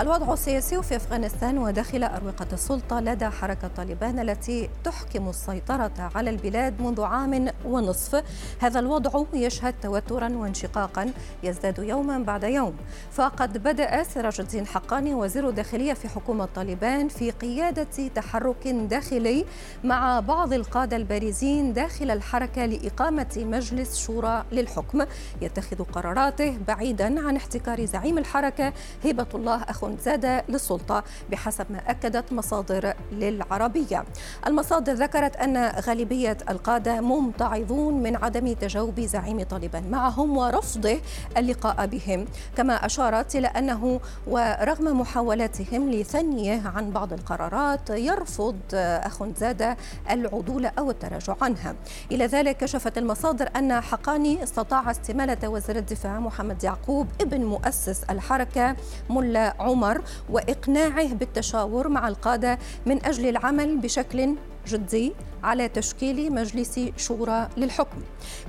الوضع السياسي في أفغانستان وداخل أروقة السلطة لدى حركة طالبان التي تحكم السيطرة على البلاد منذ عام ونصف. هذا الوضع يشهد توترا وانشقاقا يزداد يوما بعد يوم. فقد بدأ سراج الدين حقاني وزير الداخلية في حكومة طالبان في قيادة تحرك داخلي مع بعض القادة البارزين داخل الحركة لإقامة مجلس شورى للحكم. يتخذ قراراته بعيدا عن احتكار زعيم الحركة هبة الله أخو زاد للسلطة بحسب ما أكدت مصادر للعربية. المصادر ذكرت أن غالبية القادة ممتعضون من عدم تجاوب زعيم طالبان معهم ورفضه اللقاء بهم. كما أشارت إلى أنه ورغم محاولاتهم لثنيه عن بعض القرارات يرفض أخنزادة العدول أو التراجع عنها. إلى ذلك كشفت المصادر أن حقاني استطاع استمالة وزير الدفاع محمد يعقوب ابن مؤسس الحركة ملا عمر عمر وإقناعه بالتشاور مع القادة من أجل العمل بشكل جدي على تشكيل مجلس شورى للحكم.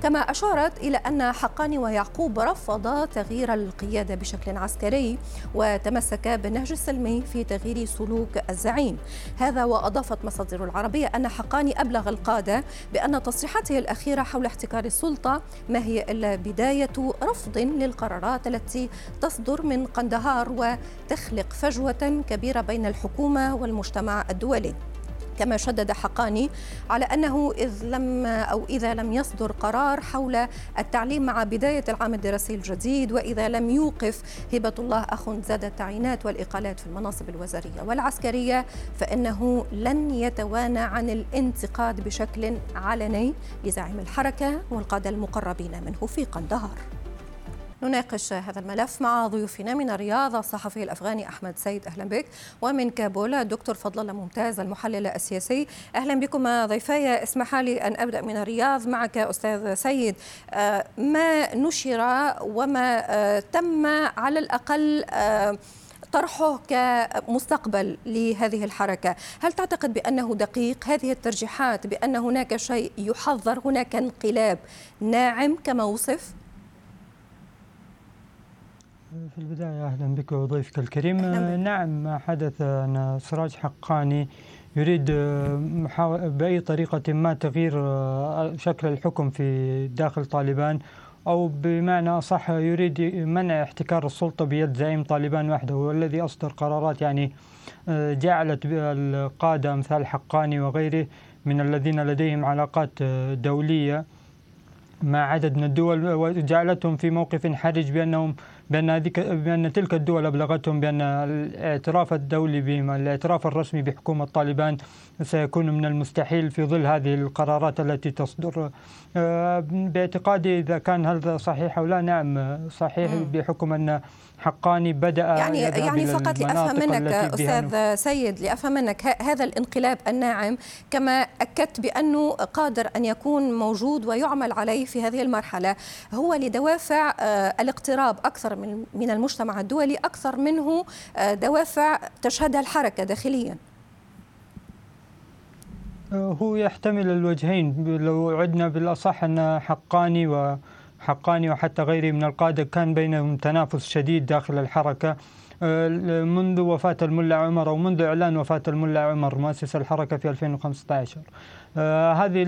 كما أشارت إلى أن حقاني ويعقوب رفضا تغيير القيادة بشكل عسكري وتمسك بالنهج السلمي في تغيير سلوك الزعيم. هذا وأضافت مصادر العربية أن حقاني أبلغ القادة بأن تصريحاته الأخيرة حول احتكار السلطة ما هي إلا بداية رفض للقرارات التي تصدر من قندهار وتخلق فجوة كبيرة بين الحكومة والمجتمع الدولي. كما شدد حقاني على أنه إذ لم أو إذا لم يصدر قرار حول التعليم مع بداية العام الدراسي الجديد وإذا لم يوقف هبة الله أخ زاد التعيينات والإقالات في المناصب الوزارية والعسكرية فإنه لن يتوانى عن الانتقاد بشكل علني لزعيم الحركة والقادة المقربين منه في قندهار. نناقش هذا الملف مع ضيوفنا من الرياض الصحفي الأفغاني أحمد سيد. أهلا بك. ومن كابول الدكتور فضل الله ممتاز المحلل السياسي. أهلا بكم ضيفي اسمح لي أن أبدأ من الرياض. معك أستاذ سيد آه، ما نشر وما آه، تم على الأقل آه، طرحه كمستقبل لهذه الحركة؟ هل تعتقد بأنه دقيق؟ هذه الترجيحات بأن هناك شيء يحذر هناك انقلاب ناعم كما وصف؟ في البداية أهلا بك وضيفك الكريم. نعم ما حدث أن سراج حقاني يريد بأي طريقة ما تغيير شكل الحكم في داخل طالبان أو بمعنى أصح يريد منع احتكار السلطة بيد زعيم طالبان وحده والذي أصدر قرارات يعني جعلت القادة أمثال حقاني وغيره من الذين لديهم علاقات دولية. مع عدد من الدول وجعلتهم في موقف حرج بأنهم بأن هذيك بأن تلك الدول أبلغتهم بأن الاعتراف الدولي بهم الاعتراف الرسمي بحكومة طالبان سيكون من المستحيل في ظل هذه القرارات التي تصدر. آه، باعتقادي إذا كان هذا صحيح أو لا نعم صحيح بحكم أن حقاني بدأ يعني يعني فقط لأفهم منك أستاذ سيد لأفهم منك هذا الانقلاب الناعم كما أكدت بأنه قادر أن يكون موجود ويعمل عليه في هذه المرحلة هو لدوافع آه، الاقتراب أكثر من المجتمع الدولي أكثر منه آه، دوافع تشهدها الحركة داخليا. آه، هو يحتمل الوجهين. لو عدنا بالأصح أن حقاني و حقاني وحتى غيره من القادة. كان بينهم تنافس شديد داخل الحركة. آه، منذ وفاة الملا عمر أو منذ إعلان وفاة الملا عمر مؤسس الحركة في 2015 آه، هذه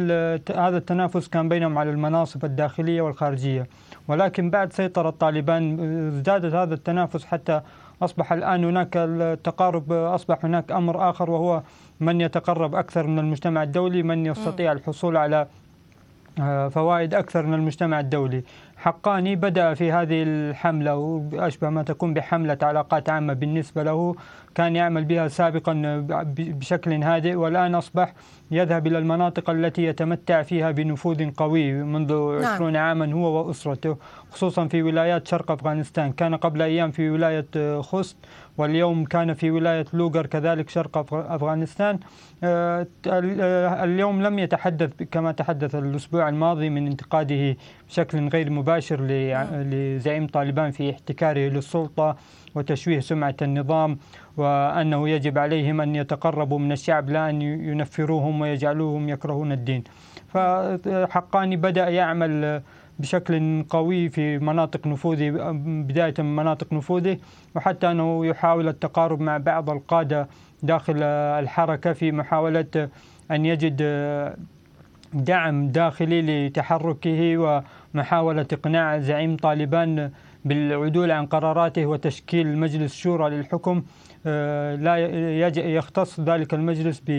هذا التنافس كان بينهم على المناصب الداخلية والخارجية. ولكن بعد سيطرة طالبان ازدادت هذا التنافس حتى أصبح الآن هناك التقارب أصبح هناك أمر آخر وهو من يتقرب أكثر من المجتمع الدولي من يستطيع الحصول على فوائد أكثر من المجتمع الدولي. حقاني بدأ في هذه الحملة وأشبه ما تكون بحملة علاقات عامة. بالنسبة له كان يعمل بها سابقا بشكل هادئ والآن أصبح يذهب إلى المناطق التي يتمتع فيها بنفوذ قوي منذ نعم. عشرون عاما هو وأسرته خصوصا في ولايات شرق أفغانستان. كان قبل أيام في ولاية خوست واليوم كان في ولاية لوغر كذلك شرق أفغانستان. آه، اليوم لم يتحدث كما تحدث الأسبوع الماضي من انتقاده بشكل غير مباشر مباشر لزعيم طالبان في احتكاره للسلطة وتشويه سمعة النظام وأنه يجب عليهم أن يتقربوا من الشعب لا أن ينفروهم ويجعلوهم يكرهون الدين. فحقاني بدأ يعمل بشكل قوي في مناطق نفوذه بداية من مناطق نفوذه وحتى أنه يحاول التقارب مع بعض القادة داخل الحركة في محاولة أن يجد دعم داخلي لتحركه ومحاولة إقناع زعيم طالبان بالعدول عن قراراته وتشكيل مجلس شورى للحكم. آه، لا يختص ذلك المجلس ب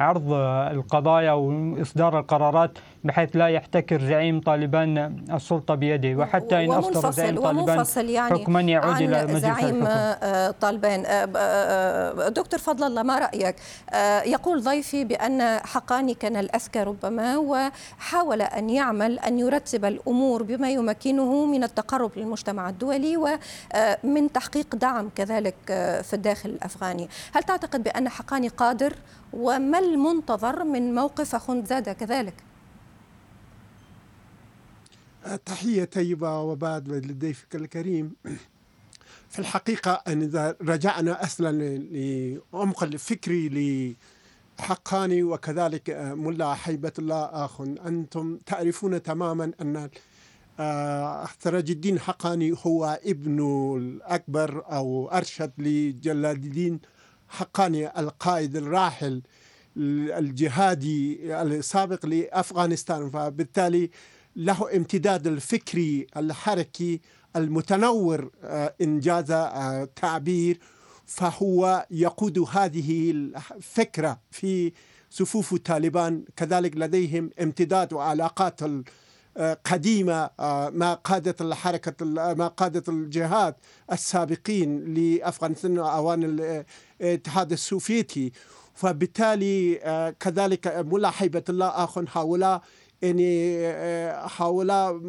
عرض القضايا وإصدار القرارات بحيث لا يحتكر زعيم طالبان السلطة بيده وحتى إن أصدر زعيم طالبان يعني حكما يعود إلى مجلس زعيم الحكم. طالبان. آه، آه، دكتور فضل الله ما رأيك؟ آه، يقول ضيفي بأن حقاني كان الاذكى ربما وحاول أن يعمل أن يرتب الأمور بما يمكنه من التقرب للمجتمع الدولي ومن تحقيق دعم كذلك في الداخل الأفغاني. هل تعتقد بأن حقاني قادر؟ وما المنتظر من موقف أخوندزادة كذلك؟ تحية طيبة وبعد لضيفك الكريم. في الحقيقة أن إذا رجعنا أصلا لعمق الفكري لحقاني وكذلك ملا حيبة الله آخ أنتم تعرفون تماما أن سراج الدين حقاني هو ابن الأكبر أو أرشد لجلال الدين حقاني القائد الراحل الجهادي السابق لأفغانستان. فبالتالي له امتداد الفكري الحركي المتنور آه، إنجاز آه، تعبير فهو يقود هذه الفكرة في صفوف طالبان كذلك لديهم امتداد وعلاقات قديمة آه، ما قادت الحركة ما قادت الجهاد السابقين لأفغانستان أوان الاتحاد السوفيتي. فبالتالي آه، كذلك ملا حيبة الله أخ هؤلاء يعني آه، هؤلاء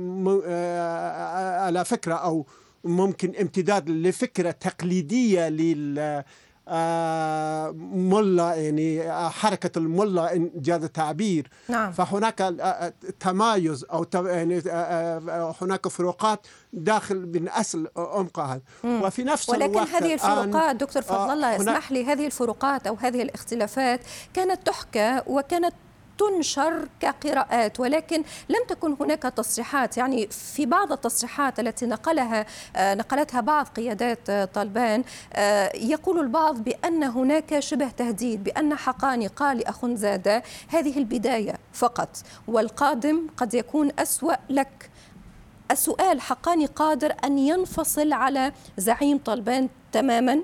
على فكرة أو ممكن امتداد لفكرة تقليدية لل آه، ملا يعني آه، حركة الملا إن جاز التعبير. نعم. فهناك آه، تمايز أو يعني هناك فروقات داخل من أصل عمقها وفي نفس ولكن الوقت هذه الفروقات دكتور فضل الله اسمح لي هذه الفروقات أو هذه الاختلافات كانت تحكى وكانت تنشر كقراءات ولكن لم تكن هناك تصريحات. يعني في بعض التصريحات التي نقلها آه، نقلتها بعض قيادات آه، طالبان آه، يقول البعض بأن هناك شبه تهديد بأن حقاني قال لأخنزادة هذه البداية فقط والقادم قد يكون أسوأ لك. السؤال حقاني قادر أن ينفصل على زعيم طالبان تماما؟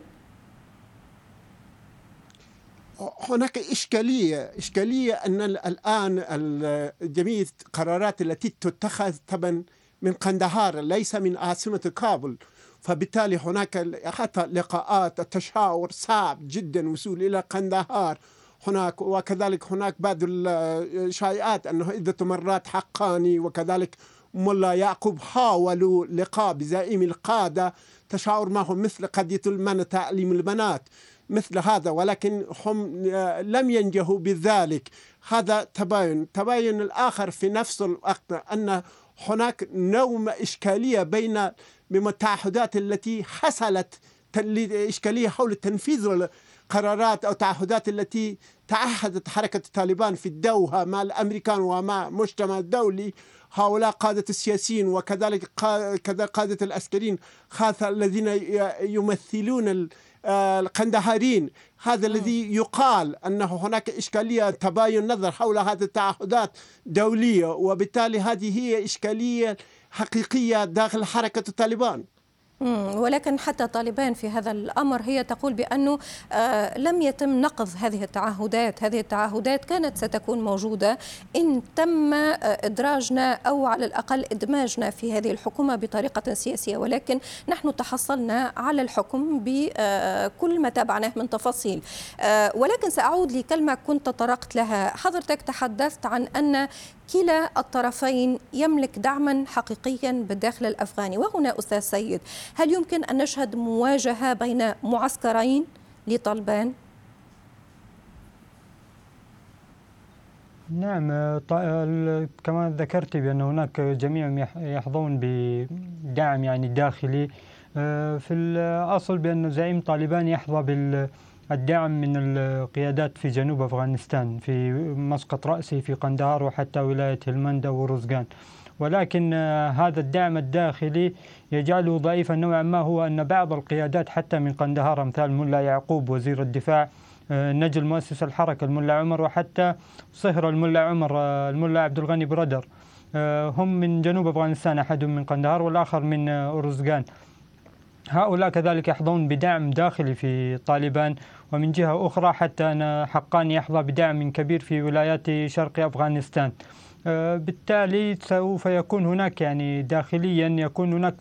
هناك إشكالية إشكالية أن الآن جميع القرارات التي تتخذ طبعا من قندهار ليس من عاصمة كابل. فبالتالي هناك حتى لقاءات التشاور صعب جدا وصول إلى قندهار. هناك وكذلك هناك بعض الشائعات أنه عدة مرات حقاني وكذلك ملا يعقوب حاولوا لقاء بزعيم القادة. تشاور معهم مثل قضية المنع تعليم البنات مثل هذا ولكن هم لم ينجحوا بذلك. هذا تباين. تباين الآخر في نفس الوقت أن هناك نوع إشكالية بين التعهدات التي حصلت إشكالية حول تنفيذ القرارات أو التعهدات التي تعهدت حركة الطالبان في الدوحة مع الأمريكان ومع المجتمع الدولي هؤلاء قادة السياسيين وكذلك قادة العسكريين خاصة الذين يمثلون القندهاريين. هذا الذي يقال أنه هناك إشكالية تباين نظر حول هذه التعهدات دولية وبالتالي هذه هي إشكالية حقيقية داخل حركة الطالبان. ولكن حتى طالبان في هذا الأمر هي تقول بانه آه لم يتم نقض هذه التعهدات، هذه التعهدات كانت ستكون موجودة إن تم آه إدراجنا أو على الأقل إدماجنا في هذه الحكومة بطريقة سياسية، ولكن نحن تحصلنا على الحكم بكل آه ما تابعناه من تفاصيل. ولكن سأعود لكلمة كنت تطرقت لها، حضرتك تحدثت عن أن كلا الطرفين يملك دعما حقيقيا بالداخل الأفغاني. وهنا أستاذ سيد هل يمكن أن نشهد مواجهة بين معسكرين لطالبان نعم كما ذكرت بأن هناك جميع يحظون بدعم يعني داخلي. في الأصل بأن زعيم طالبان يحظى بالدعم من القيادات في جنوب أفغانستان في مسقط رأسه في قندهار وحتى ولاية هلمندا ورزقان. ولكن هذا الدعم الداخلي يجعله ضعيفا نوعا ما هو أن بعض القيادات حتى من قندهار أمثال ملا يعقوب وزير الدفاع نجل مؤسس الحركة الملا عمر وحتى صهر الملا عمر الملا عبد الغني برادر. هم من جنوب أفغانستان أحدهم من قندهار والآخر من أرزقان هؤلاء كذلك يحظون بدعم داخلي في طالبان ومن جهة أخرى حتى أن حقاني يحظى بدعم كبير في ولايات شرق أفغانستان. بالتالي سوف يكون هناك يعني داخليا يكون هناك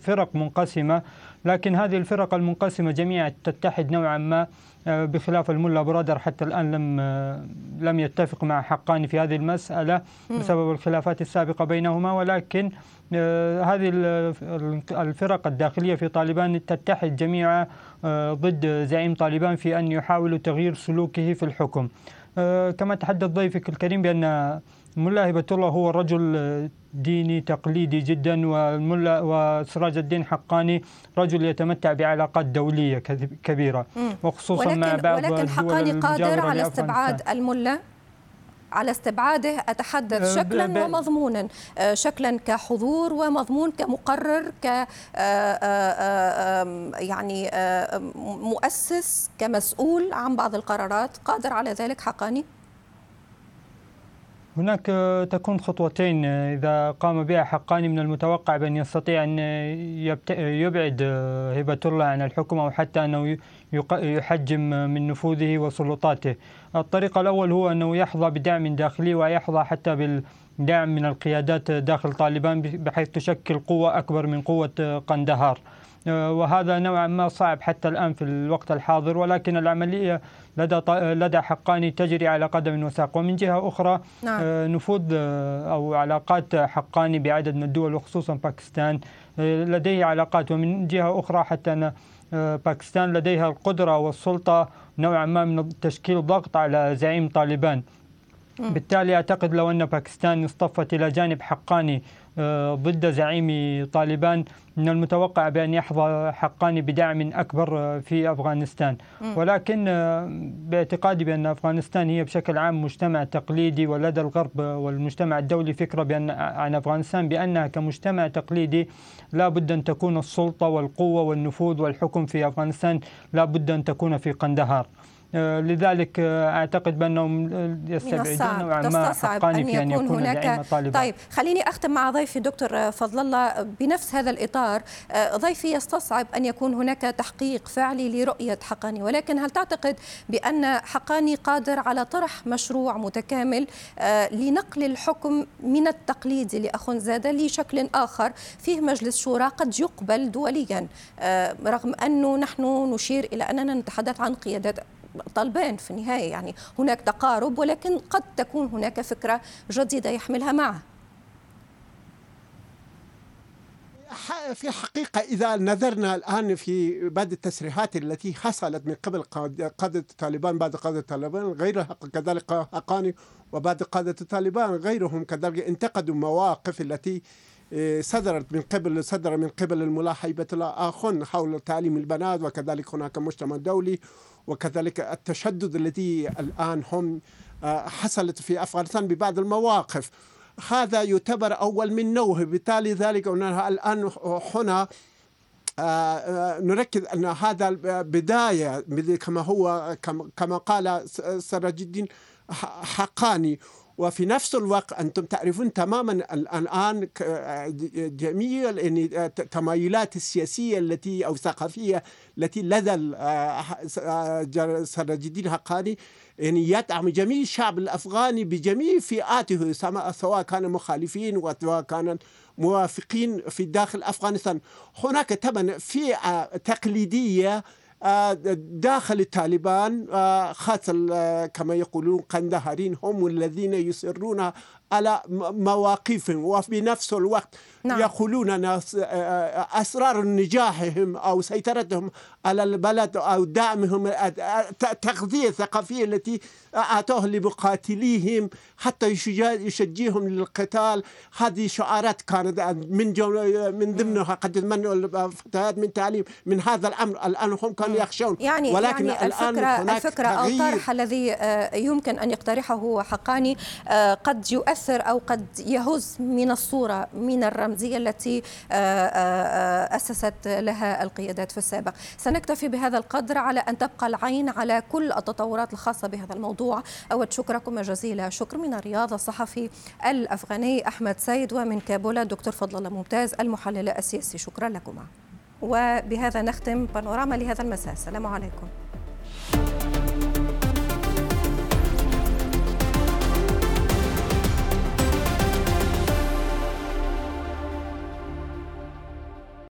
فرق منقسمة لكن هذه الفرق المنقسمة جميعا تتحد نوعا ما بخلاف الملا برادر حتى الآن لم لم يتفق مع حقاني في هذه المسألة بسبب الخلافات السابقة بينهما. ولكن آه، هذه الفرق الداخلية في طالبان تتحد جميعا آه، ضد زعيم طالبان في أن يحاولوا تغيير سلوكه في الحكم. آه، كما تحدث ضيفك الكريم بأن ملا هبة الله هو رجل ديني تقليدي جدا والملا وسراج الدين حقاني رجل يتمتع بعلاقات دولية كبيرة. وخصوصا ولكن مع بعض ولكن حقاني قادر على استبعاد الملا؟ على استبعاده أتحدث أه، شكلا ومضمونا. أه، شكلا كحضور ومضمون كمقرر ك أه، يعني مؤسس كمسؤول عن بعض القرارات. قادر على ذلك حقاني؟ هناك تكون خطوتين إذا قام بها حقاني من المتوقع بأن يستطيع أن يبعد هبة الله عن الحكم أو حتى أنه يحجم من نفوذه وسلطاته. الطريق الأول هو أنه يحظى بدعم داخلي ويحظى حتى بالدعم من القيادات داخل طالبان بحيث تشكل قوة أكبر من قوة قندهار. آه، وهذا نوعا ما صعب حتى الآن في الوقت الحاضر ولكن العملية لدى لدى حقاني تجري على قدم وساق. ومن جهة أخرى نعم. آه، نفوذ آه، أو علاقات حقاني بعدد من الدول وخصوصا باكستان لديه علاقات. ومن جهة أخرى حتى أن باكستان لديها القدرة والسلطة نوعا ما من تشكيل ضغط على زعيم طالبان. بالتالي أعتقد لو أن باكستان اصطفت إلى جانب حقاني آه، ضد زعيم طالبان من المتوقع بأن يحظى حقاني بدعم أكبر آه، في أفغانستان. ولكن آه، باعتقادي بأن أفغانستان هي بشكل عام مجتمع تقليدي ولدى الغرب والمجتمع الدولي فكرة بأن عن أفغانستان بأنها كمجتمع تقليدي لا بد أن تكون السلطة والقوة والنفوذ والحكم في أفغانستان لا بد أن تكون في قندهار. لذلك آه، أعتقد بأنهم يستبعدون نوعا ما حقاني في أن يكون هناك. طالبان طيب خليني أختم مع ضيفي دكتور فضل الله. بنفس هذا الإطار آه، ضيفي يستصعب أن يكون هناك تحقيق فعلي لرؤية حقاني. ولكن هل تعتقد بأن حقاني قادر على طرح مشروع متكامل لنقل الحكم من التقليدي لاخنزاده لشكل آخر فيه مجلس شورى قد يقبل دوليا رغم أنه نحن نشير إلى أننا نتحدث عن قيادات طالبان في النهاية. يعني هناك تقارب ولكن قد تكون هناك فكرة جديدة يحملها معه. في حقيقة إذا نظرنا الآن في بعض التسريحات التي حصلت من قبل قادة الطالبان بعض قادة الطالبان غير كذلك حقاني وبعض قادة الطالبان غيرهم كذلك انتقدوا مواقف التي صدرت من قبل صدر من قبل الملاحبة الآخر حول تعليم البنات وكذلك هناك مجتمع دولي وكذلك التشدد الذي الآن هم آه، حصلت في أفغانستان ببعض المواقف. هذا يعتبر أول من نوع بالتالي ذلك الآن هنا آه، آه، نركز أن هذا بداية كما هو كما قال سراج الدين حقاني. وفي نفس الوقت أنتم تعرفون تماما الآن جميع التمايلات السياسية التي أو الثقافية التي لدى آه، سراج الدين حقاني يعني يدعم جميع الشعب الأفغاني بجميع فئاته سواء كان مخالفين وسواء كان موافقين في داخل أفغانستان. هناك طبعا فئة تقليدية آه، داخل الطالبان آه، خاصة آه، كما يقولون قندهارين هم الذين يصرون على مواقفهم وفي نفس الوقت نعم. يقولون أسرار نجاحهم أو سيطرتهم على البلد أو دعمهم تغذية الثقافية التي أعطوه لمقاتليهم حتى يشجيهم للقتال. هذه شعارات كانت من من ضمنها قد منعوا الفتيات من تعليم من هذا الأمر. الآن هم كانوا يخشون. يعني ولكن يعني الآن الفكرة, الفكرة أو الطرح الذي آه، يمكن أن يقترحه حقاني آه، قد يؤثر أو قد يهز من الصورة من الرمزية التي آه، أسست لها القيادات في السابق. سنكتفي بهذا القدر على أن تبقى العين على كل التطورات الخاصة بهذا الموضوع. أود شكركم جزيلا شكر من الرياض الصحفي الأفغاني أحمد سيد ومن كابولا الدكتور فضل الله ممتاز المحلل السياسي. شكرا لكما. وبهذا نختم بانوراما لهذا المساء. السلام عليكم.